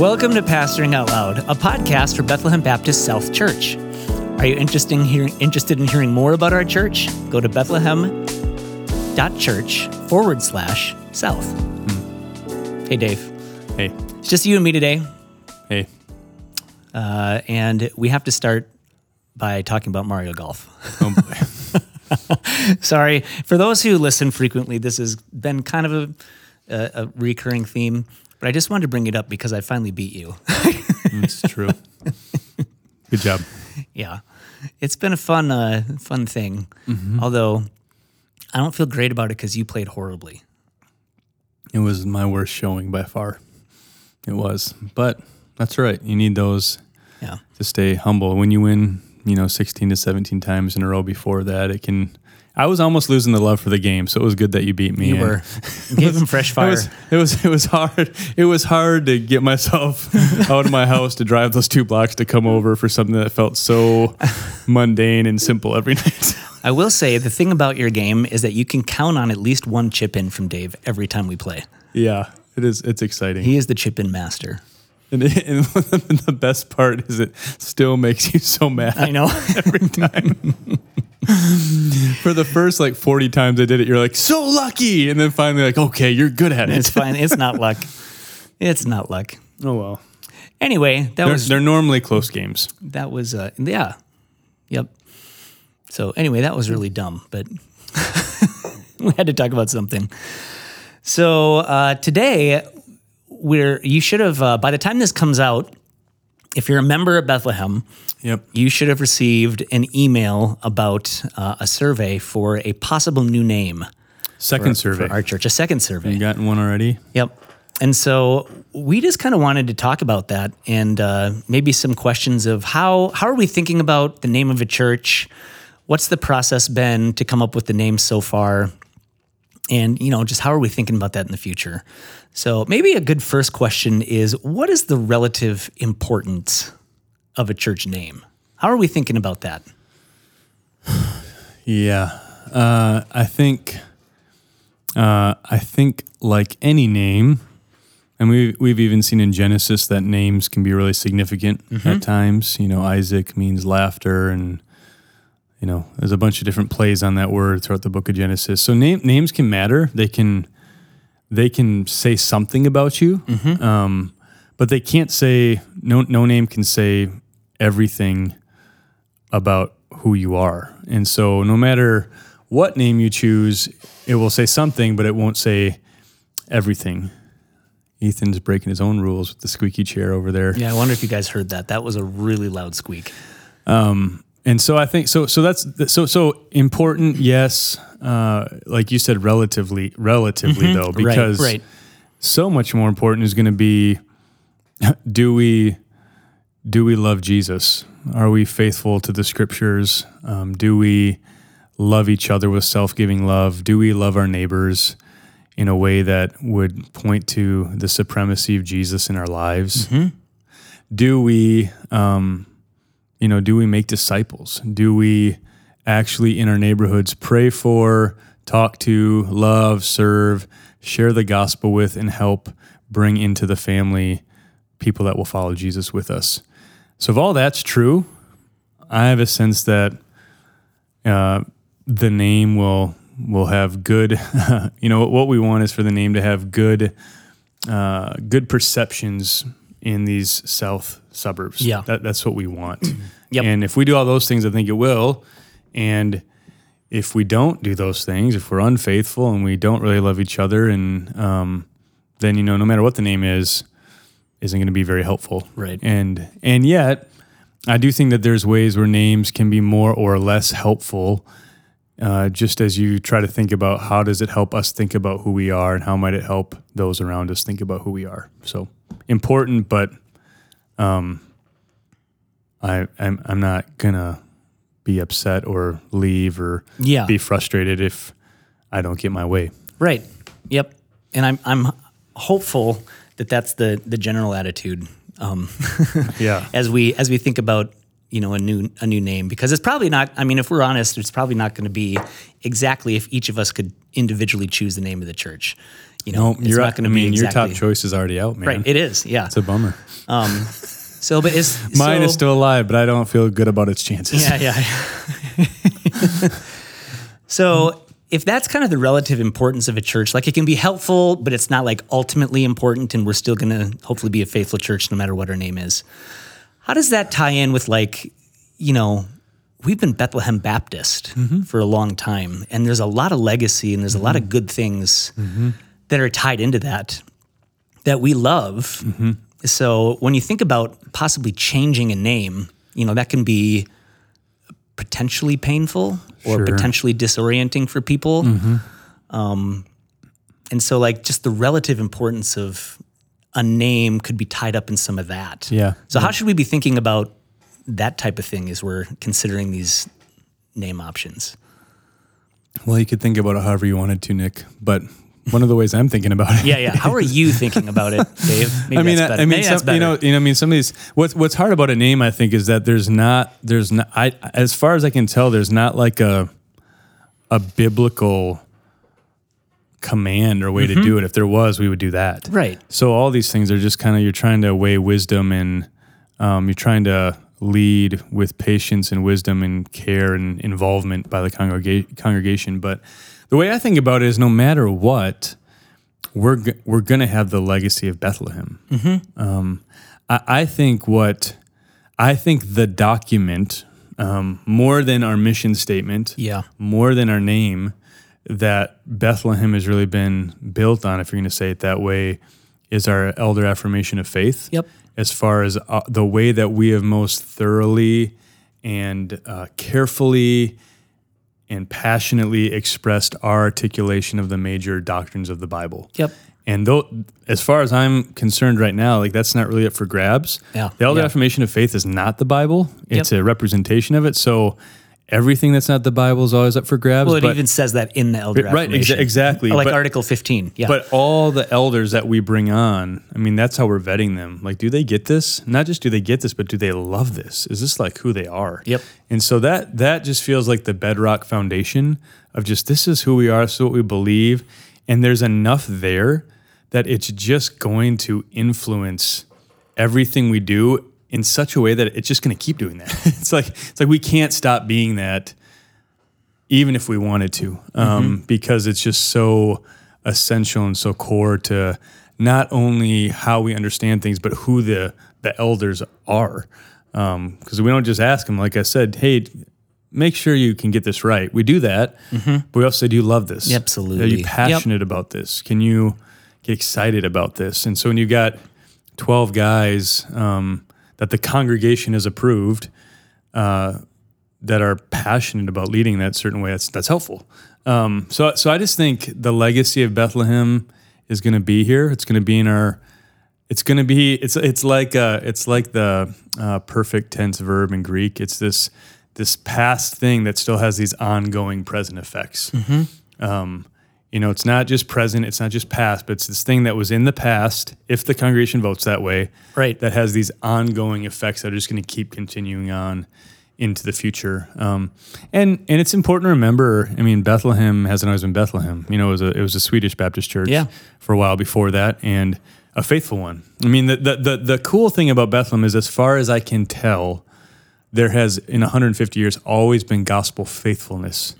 Welcome to Pastoring Out Loud, a podcast for Bethlehem Baptist South Church. Are you interested in hearing, interested in hearing more about our church? Go to bethlehem.church forward slash south. Hey, Dave. Hey, It's just you and me today. hey. Uh, and we have to start by talking about Mario Golf. Oh, boy. Sorry. For those who listen frequently, this has been kind of a, a, a recurring theme, but I just wanted to bring it up because I finally beat you. it's true. Good job. yeah. It's been a fun, uh, fun thing. Although I don't feel great about it because you played horribly. It was my worst showing by far. It was, but that's right. You need those Yeah. to stay humble. When you win, you know, 16 to 17 times in a row before that, it can. I was almost losing the love for the game, so it was good that you beat me. You and were. Gave him fresh It fire. was, it was it was hard. It was hard to get myself out of my house to drive those two blocks to come over for something that felt so mundane and simple every night. I will say the thing about your game is that you can count on at least one chip in from Dave every time we play. yeah, it is. It's exciting. He is the chip in master. And, it, and the best part is it still makes you so mad I know. every time. For the first like 40 times I did it, you're like, so lucky. And then finally, like, okay, you're good at it. it's fine. It's not luck. It's not luck. oh, well. Anyway, that They're, was they're normally close games. that was uh yeah. Yep. So anyway, that was really dumb, but we had to talk about something. So uh, today we're you should have uh, by the time this comes out, if you're a member of Bethlehem, Yep. you should have received an email about uh, a survey for a possible new name Second survey. for our church, a second survey. you gotten one already? Yep. And so we just kind of wanted to talk about that and uh, maybe some questions of how how are we thinking about the name of a church? What's the process been to come up with the name so far? And you know, just how are we thinking about that in the future? So maybe a good first question is what is the relative importance of a church name? How are we thinking about that? Yeah, uh, I think, uh, I think like any name, and we we've even seen in Genesis that names can be really significant at times. You know, Isaac means laughter, and you know, there's a bunch of different plays on that word throughout the book of Genesis. So name, names can matter. They can they can say something about you, um, but they can't say no. No name can say everything about who you are. And so no matter what name you choose, it will say something, but it won't say everything. Ethan's breaking his own rules with the squeaky chair over there. Yeah, I wonder if you guys heard that. That was a really loud squeak. And so I think so so that's so so important, yes. Uh, like you said, relatively relatively though, because right, right. so much more important is going to be do we do we love Jesus? Are we faithful to the scriptures? Um, do we love each other with self-giving love? Do we love our neighbors in a way that would point to the supremacy of Jesus in our lives? Do we um, you know, do we make disciples? Do we actually in our neighborhoods pray for, talk to, love, serve, share the gospel with, and help bring into the family people that will follow Jesus with us? So, if all that's true, I have a sense that uh, the name will will have good. you know, what we want is for the name to have good uh, good perceptions in these south suburbs. Yeah. that, that's what we want. Yep. And if we do all those things, I think it will. And if we don't do those things, if we're unfaithful and we don't really love each other, and um, then you know, no matter what the name is, isn't going to be very helpful. Right. And and yet, I do think that there's ways where names can be more or less helpful. Uh, just as you try to think about how does it help us think about who we are and how might it help those around us think about who we are. So important, but um, I I'm, I'm not gonna be upset or leave or Yeah. be frustrated if I don't get my way. Right. Yep. And I'm I'm hopeful that that's the the general attitude um, Yeah. as we as we think about you know a new a new name because it's probably not. I mean, if we're honest, it's probably not going to be exactly if each of us could individually choose the name of the church. You know, No, it's you're not going to be mean, exactly your top choice is already out, man. right. It is, yeah. it's a bummer. Um, So, but is Mine so, is still alive, but I don't feel good about its chances. Yeah, yeah. so, if that's kind of the relative importance of a church, like it can be helpful, but it's not like ultimately important, and we're still going to hopefully be a faithful church no matter what our name is. How does that tie in with like, you know, we've been Bethlehem Baptist mm-hmm. for a long time, and there's a lot of legacy and there's a lot of mm-hmm. good things mm-hmm. That are tied into that that we love. So when you think about possibly changing a name, you know, that can be potentially painful or Sure. potentially disorienting for people. Um, and so, like, just the relative importance of a name could be tied up in some of that. Yeah. So, how should we be thinking about that type of thing as we're considering these name options? Well, you could think about it however you wanted to, Nick. But one of the ways I'm thinking about it. Yeah, yeah. How are you thinking about it, Dave? Maybe I mean, that's I, better. I mean, some, you know, you know, I mean, some of these. What's what's hard about a name, I think, is that there's not, there's not. I, as far as I can tell, there's not like a, a biblical command or way to do it. If there was, we would do that. Mm-hmm. Right. So all these things are just kind of you're trying to weigh wisdom and um, you're trying to lead with patience and wisdom and care and involvement by the congrega- congregation. But the way I think about it is, no matter what, we're g- we're gonna have the legacy of Bethlehem. Um, I, I think what I think the document um, more than our mission statement, Yeah. more than our name, that Bethlehem has really been built on, if you're going to say it that way, is our elder affirmation of faith. Yep. As far as uh, the way that we have most thoroughly and uh, carefully and passionately expressed our articulation of the major doctrines of the Bible. Yep. And though, as far as I'm concerned right now, like that's not really up for grabs. Yeah. The Elder Yeah. Affirmation of Faith is not the Bible. It's Yep. a representation of it. So everything that's not the Bible is always up for grabs. Well, it but, even says that in the elder right, exa- exactly. Like But- Article 15. Yeah. but all the elders that we bring on, I mean, that's how we're vetting them. Like, do they get this? Not just do they get this, but do they love this? Is this like who they are? Yep. And so that that just feels like the bedrock foundation of just this is who we are, this is what we believe, and there's enough there that it's just going to influence everything we do in such a way that it's just going to keep doing that. it's like it's like we can't stop being that even if we wanted to, um, because it's just so essential and so core to not only how we understand things, but who the the elders are. Because we don't just ask them, like I said, hey, make sure you can get this right. We do that, but we also say, do you love this? Absolutely. Are you Yep. passionate about this? Can you get excited about this? And so when you got twelve guys um, that the congregation has approved that are passionate about leading that certain way, that's that's helpful. Um, so so I just think the legacy of Bethlehem is going to be here. It's going to be in our. It's going to be. It's it's like uh, it's like the uh, perfect tense verb in Greek. It's this this past thing that still has these ongoing present effects. Um, you know, it's not just present. It's not just past, but it's this thing that was in the past. If the congregation votes that way, Right. that has these ongoing effects that are just going to keep continuing on into the future. Um, and and it's important to remember. I mean, Bethlehem hasn't always been Bethlehem. You know, it was a it was a Swedish Baptist church Yeah. for a while before that, and a faithful one. I mean, the the the, the cool thing about Bethlehem is, as far as I can tell. There has, in 150 years, always been gospel faithfulness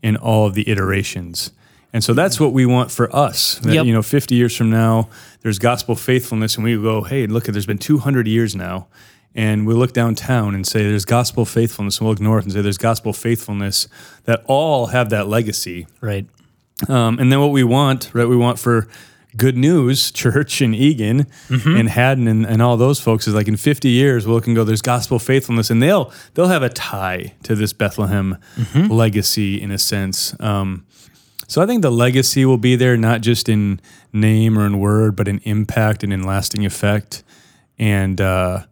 in all of the iterations. And so that's what we want for us. That, Yep. You know, 50 years from now, there's gospel faithfulness, and we go, hey, look, there's been 200 years now. And we look downtown and say, there's gospel faithfulness. And we'll look north and say, there's gospel faithfulness that all have that legacy. right. Um, and then what we want, right, we want for Good News Church in Eagan and Haddon and, and all those folks is like in 50 years we'll look and go, there's gospel faithfulness, and they'll they'll have a tie to this Bethlehem legacy in a sense. Um, so I think the legacy will be there, not just in name or in word, but in impact and in lasting effect. And uh,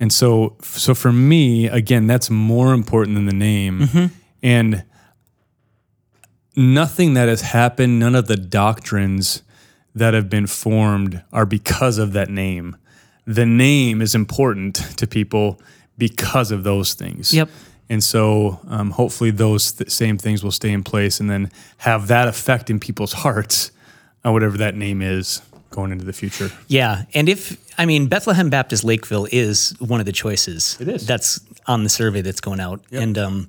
and so so for me, again, that's more important than the name. And nothing that has happened, none of the doctrines that have been formed are because of that name. The name is important to people because of those things. Yep. And so um, hopefully those th- same things will stay in place and then have that effect in people's hearts uh, whatever that name is going into the future. Yeah, and if I mean Bethlehem Baptist Lakeville is one of the choices. It is. That's on the survey that's going out, and um,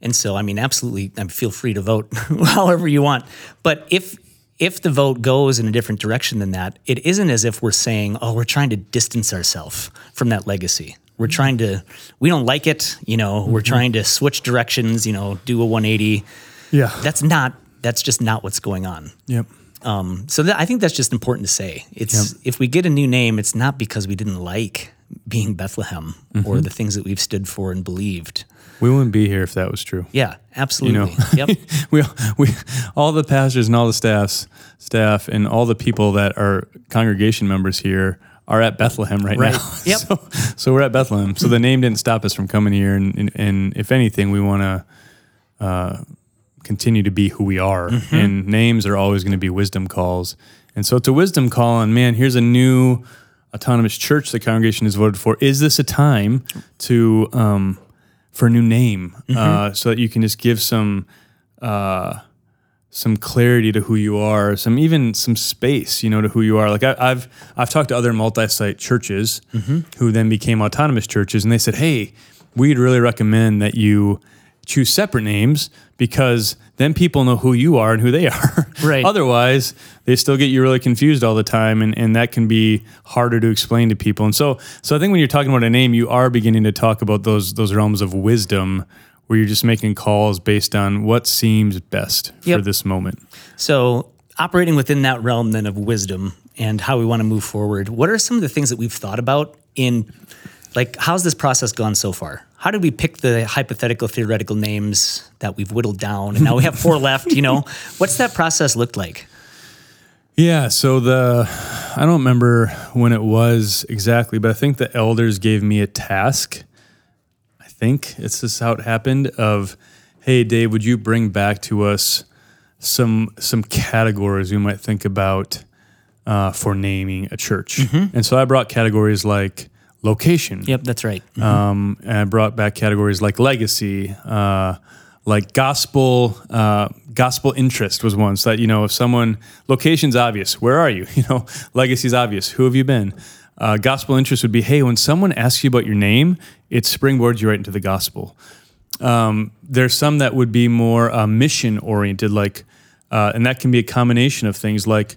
and so I mean, absolutely, I mean, feel free to vote however you want. But if if the vote goes in a different direction than that, it isn't as if we're saying, oh, we're trying to distance ourselves from that legacy. We're trying to, we don't like it, you know, we're trying to switch directions, you know, do a 180. Yeah. That's not, that's just not what's going on. Yep. Um, so that, I think that's just important to say. It's if we get a new name, it's not because we didn't like being Bethlehem or the things that we've stood for and believed. We wouldn't be here if that was true. Yeah, absolutely. yep. we we all the pastors and all the staffs staff and all the people that are congregation members here are at Bethlehem right, Right. now. Yep. So, so we're at Bethlehem. So the name didn't stop us from coming here, and and, and if anything, we want to uh, continue to be who we are. Mm-hmm. And names are always going to be wisdom calls. And so it's a wisdom call. And man, here's a new autonomous church the congregation has voted for. Is this a time to um, for a new name Mm-hmm. uh, so that you can just give some uh, some clarity to who you are, some even some space, you know, to who you are. Like I, I've I've talked to other multi-site churches mm-hmm. who then became autonomous churches, and they said, "Hey, we'd really recommend that you choose separate names because then people know who you are and who they are. Right. Otherwise, they still get you really confused all the time, and, and that can be harder to explain to people. And so, so I think when you're talking about a name, you are beginning to talk about those those realms of wisdom where you're just making calls based on what seems best for this moment. So, operating within that realm then of wisdom and how we want to move forward, what are some of the things that we've thought about in like how's this process gone so far? How did we pick the hypothetical theoretical names that we've whittled down and now we have four left, you know? What's that process looked like? Yeah, so the I don't remember when it was exactly, but I think the elders gave me a task. Think it's just how it happened of, hey Dave, would you bring back to us some some categories we might think about uh, for naming a church? And so I brought categories like location. Yep, that's right. Um, and I brought back categories like legacy, uh, like gospel. Uh, gospel interest was one. So that you know, if someone location's obvious, where are you? You know, legacy's obvious. Who have you been? Uh, gospel interest would be, hey, when someone asks you about your name, it springboards you right into the gospel. Um, there's some that would be more uh, mission oriented, like, uh, and that can be a combination of things like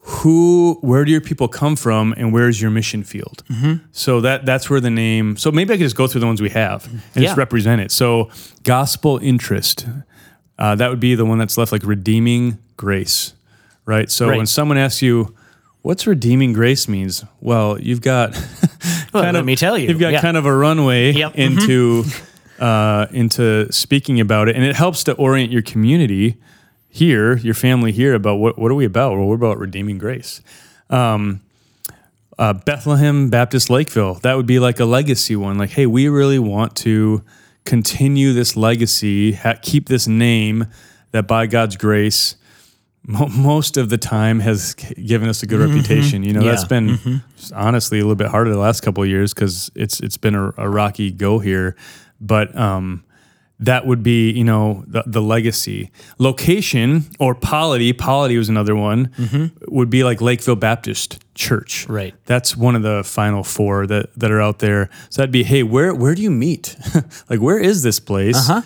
who where do your people come from and where's your mission field so that that's where the name so maybe i could just go through the ones we have and Yeah. just represent it so gospel interest uh, that would be the one that's left like redeeming grace right so Right. when someone asks you what's redeeming grace means well you've got Well, let of- me tell you. you've got Yeah. kind of a runway Yep. Mhm. into uh, into speaking about it and it helps to orient your community here, your family here, about what what are we about? Well, we're about redeeming grace. Um, uh, Bethlehem Baptist Lakeville, that would be like a legacy one. Like, hey, we really want to continue this legacy, ha- keep this name that by God's grace, most of the time has given us a good reputation. You know, Yeah. that's been honestly a little bit harder the last couple of years because it's it's been a, a rocky go here. But um, that would be you know the, the legacy location or polity polity was another one would be like lakeville baptist church Right. that's one of the final four that that are out there so that'd be hey where where do you meet like where is this place Uh-huh.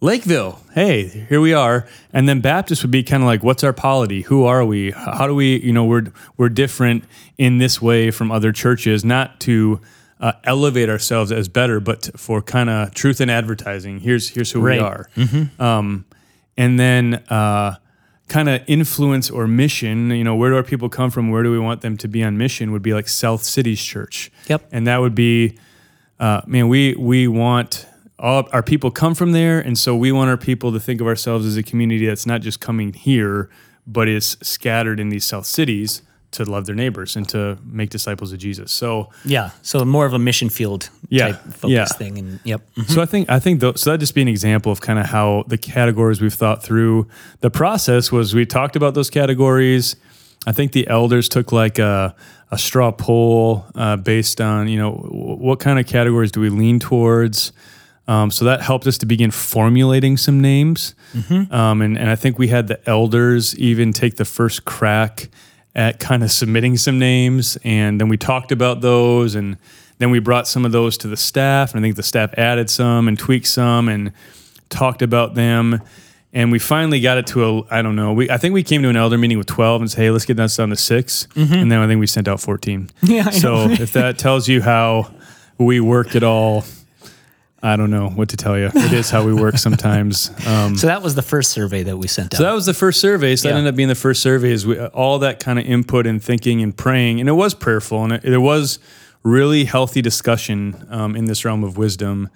Lakeville hey here we are and then baptist would be kind of like what's our polity who are we how do we you know we're we're different in this way from other churches not to uh, elevate ourselves as better, but for kind of truth in advertising. Here's here's who Right. we are, um, and then uh, kind of influence or mission. You know, where do our people come from? Where do we want them to be on mission? Would be like South Cities Church. Yep. and that would be, uh, man, we we want all our people come from there, and so we want our people to think of ourselves as a community that's not just coming here, but is scattered in these South cities to love their neighbors and to make disciples of Jesus. So. Yeah. So more of a mission field Yeah, type focus yeah. thing. And yep. So I think I think so that just be an example of kind of how the categories we've thought through. The process was we talked about those categories. I think the elders took like a, a straw poll uh, based on you know w- what kind of categories do we lean towards. Um, so that helped us to begin formulating some names. Um, and, and I think we had the elders even take the first crack at kind of submitting some names. And then we talked about those. And then we brought some of those to the staff. And I think the staff added some and tweaked some and talked about them. And we finally got it to a, I don't know, we, I think we came to an elder meeting with 12 and said, hey, let's get that down to 6 And then I think we sent out 14. Yeah, I so if that tells you how we work it all, I don't know what to tell you. It is how we work sometimes. Um, So that was the first survey that we sent out. so that was the first survey. So Yeah. that ended up being the first survey. Is we, all that kind of input and thinking and praying, and it was prayerful, and it, there was really healthy discussion um, in this realm of wisdom.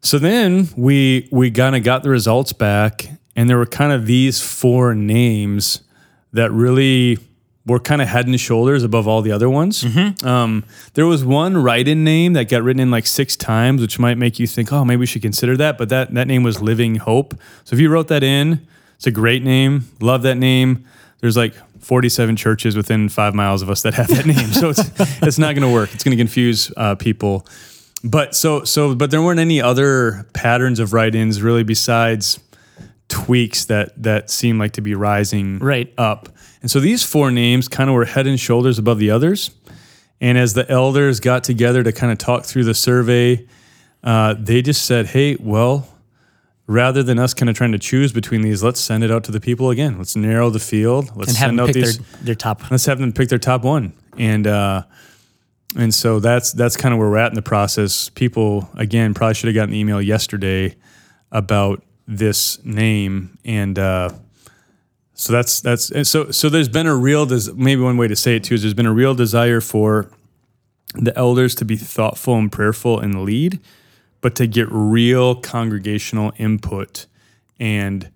So then we we kind of got the results back, and there were kind of these four names that really were kind of head and shoulders above all the other ones. Um, there was one write-in name that got written in like six times, which might make you think, oh, maybe we should consider that. But that that name was Living Hope. So if you wrote that in, it's a great name. Love that name. There's like 47 churches within five miles of us that have that name, so it's it's not going to work. It's going to confuse uh, people. But so so but there weren't any other patterns of write-ins really besides tweaks that that seem like to be rising Right. up. And so these four names kind of were head and shoulders above the others. And as the elders got together to kind of talk through the survey, uh, they just said, "Hey, well, rather than us kind of trying to choose between these, let's send it out to the people again. Let's narrow the field. Let's and have send them out pick these. their, their top. let's have them pick their top one." And uh, and so that's that's kind of where we're at in the process. People again probably should have gotten an email yesterday about this name and. Uh, so that's that's so so there's been a real des- maybe one way to say it too is there's been a real desire for the elders to be thoughtful and prayerful and lead, but to get real congregational input and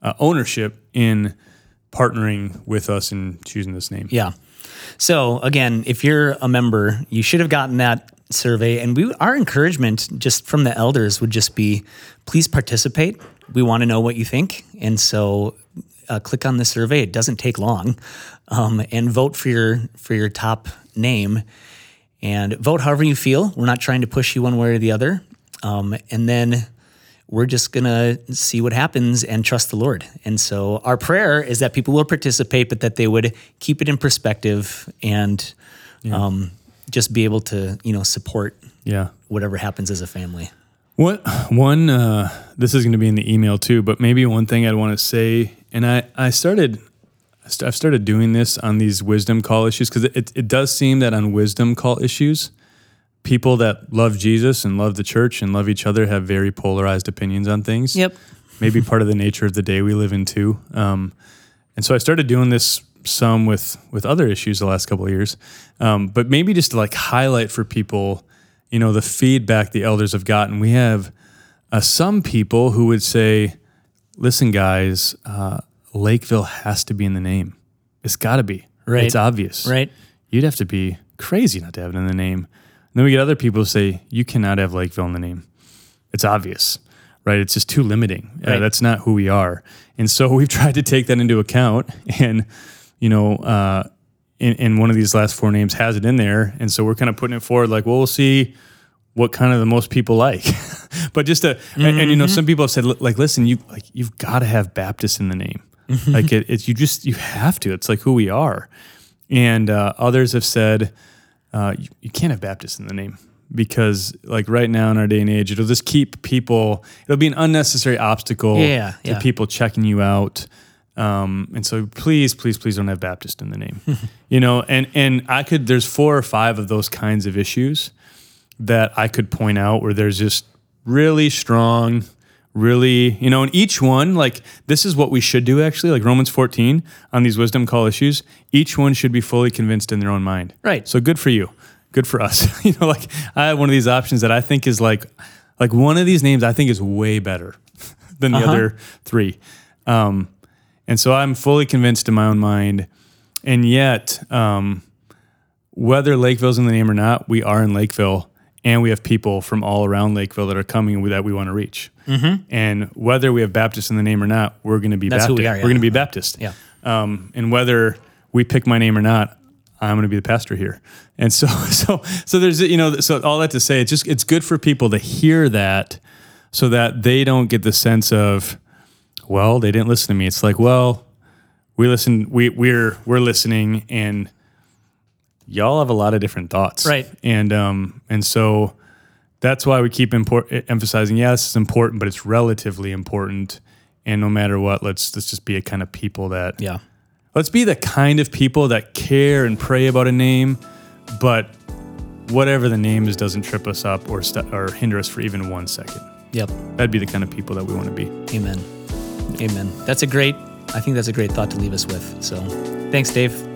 uh, ownership in partnering with us in choosing this name. Yeah. So again, if you're a member, you should have gotten that survey. And we, our encouragement just from the elders would just be, please participate. We want to know what you think. And so, uh, click on the survey. It doesn't take long, um, and vote for your for your top name, and vote however you feel. We're not trying to push you one way or the other. Um, and then we're just gonna see what happens and trust the Lord. And so our prayer is that people will participate, but that they would keep it in perspective and um, just be able to, you know, support Yeah. whatever happens as a family. What one? Uh, this is going to be in the email too, but maybe one thing I'd want to say, and I I started. I've started doing this on these wisdom call issues because it, it does seem that on wisdom call issues, people that love Jesus and love the church and love each other have very polarized opinions on things. Yep. Maybe part of the nature of the day we live in too. Um, and so I started doing this some with with other issues the last couple of years, um, but maybe just to like highlight for people, you know, the feedback the elders have gotten. We have uh, some people who would say, "Listen, guys, uh, Lakeville has to be in the name. It's got to be. Right. It's obvious. Right. You'd have to be crazy not to have it in the name." And then we get other people who say, "You cannot have Lakeville in the name. It's obvious." Right, it's just too limiting. Uh, that's not who we are, and so we've tried to take that into account. And you know, in, in one of these last four names has it in there, and so we're kind of putting it forward. Like, well, we'll see what kind of the most people like. but just to and, and, you know, some people have said like, listen, you like you've got to have Baptist in the name. like it, it's you just you have to. It's like who we are. And uh, others have said uh, you, you can't have Baptist in the name because like right now in our day and age, it'll just keep people. It'll be an unnecessary obstacle Yeah, to yeah. people checking you out. Um, and so please, please, please don't have Baptist in the name. you know, and and I could there's four or five of those kinds of issues that I could point out where there's just really strong, really, you know, and each one, like this is what we should do actually, like Romans 14 on these wisdom call issues, each one should be fully convinced in their own mind. Right. So good for you. Good for us. you know, like I have one of these options that I think is like like one of these names I think is way better than the other three. Um, and so I'm fully convinced in my own mind. And yet, um, whether Lakeville's in the name or not, we are in Lakeville and we have people from all around Lakeville that are coming that we want to reach. And whether we have Baptist in the name or not, we're going to be Mm-hmm. That's who Baptist. we are, We're going to be Baptist. Yeah. Um, and whether we pick my name or not, I'm going to be the pastor here. And so, so, so there's, you know, so all that to say, it's just, it's good for people to hear that so that they don't get the sense of, well, they didn't listen to me. It's like, well, we listen, we we're we're listening, and y'all have a lot of different thoughts, Right. And um and so that's why we keep import, emphasizing, yes, it's important, but it's relatively important. And no matter what, let's let's just be a kind of people that Yeah. let's be the kind of people that care and pray about a name, but whatever the name is doesn't trip us up or st- or hinder us for even one second. Yep. That'd be the kind of people that we want to be. Amen. Amen. That's a great, I think that's a great thought to leave us with. So thanks, Dave.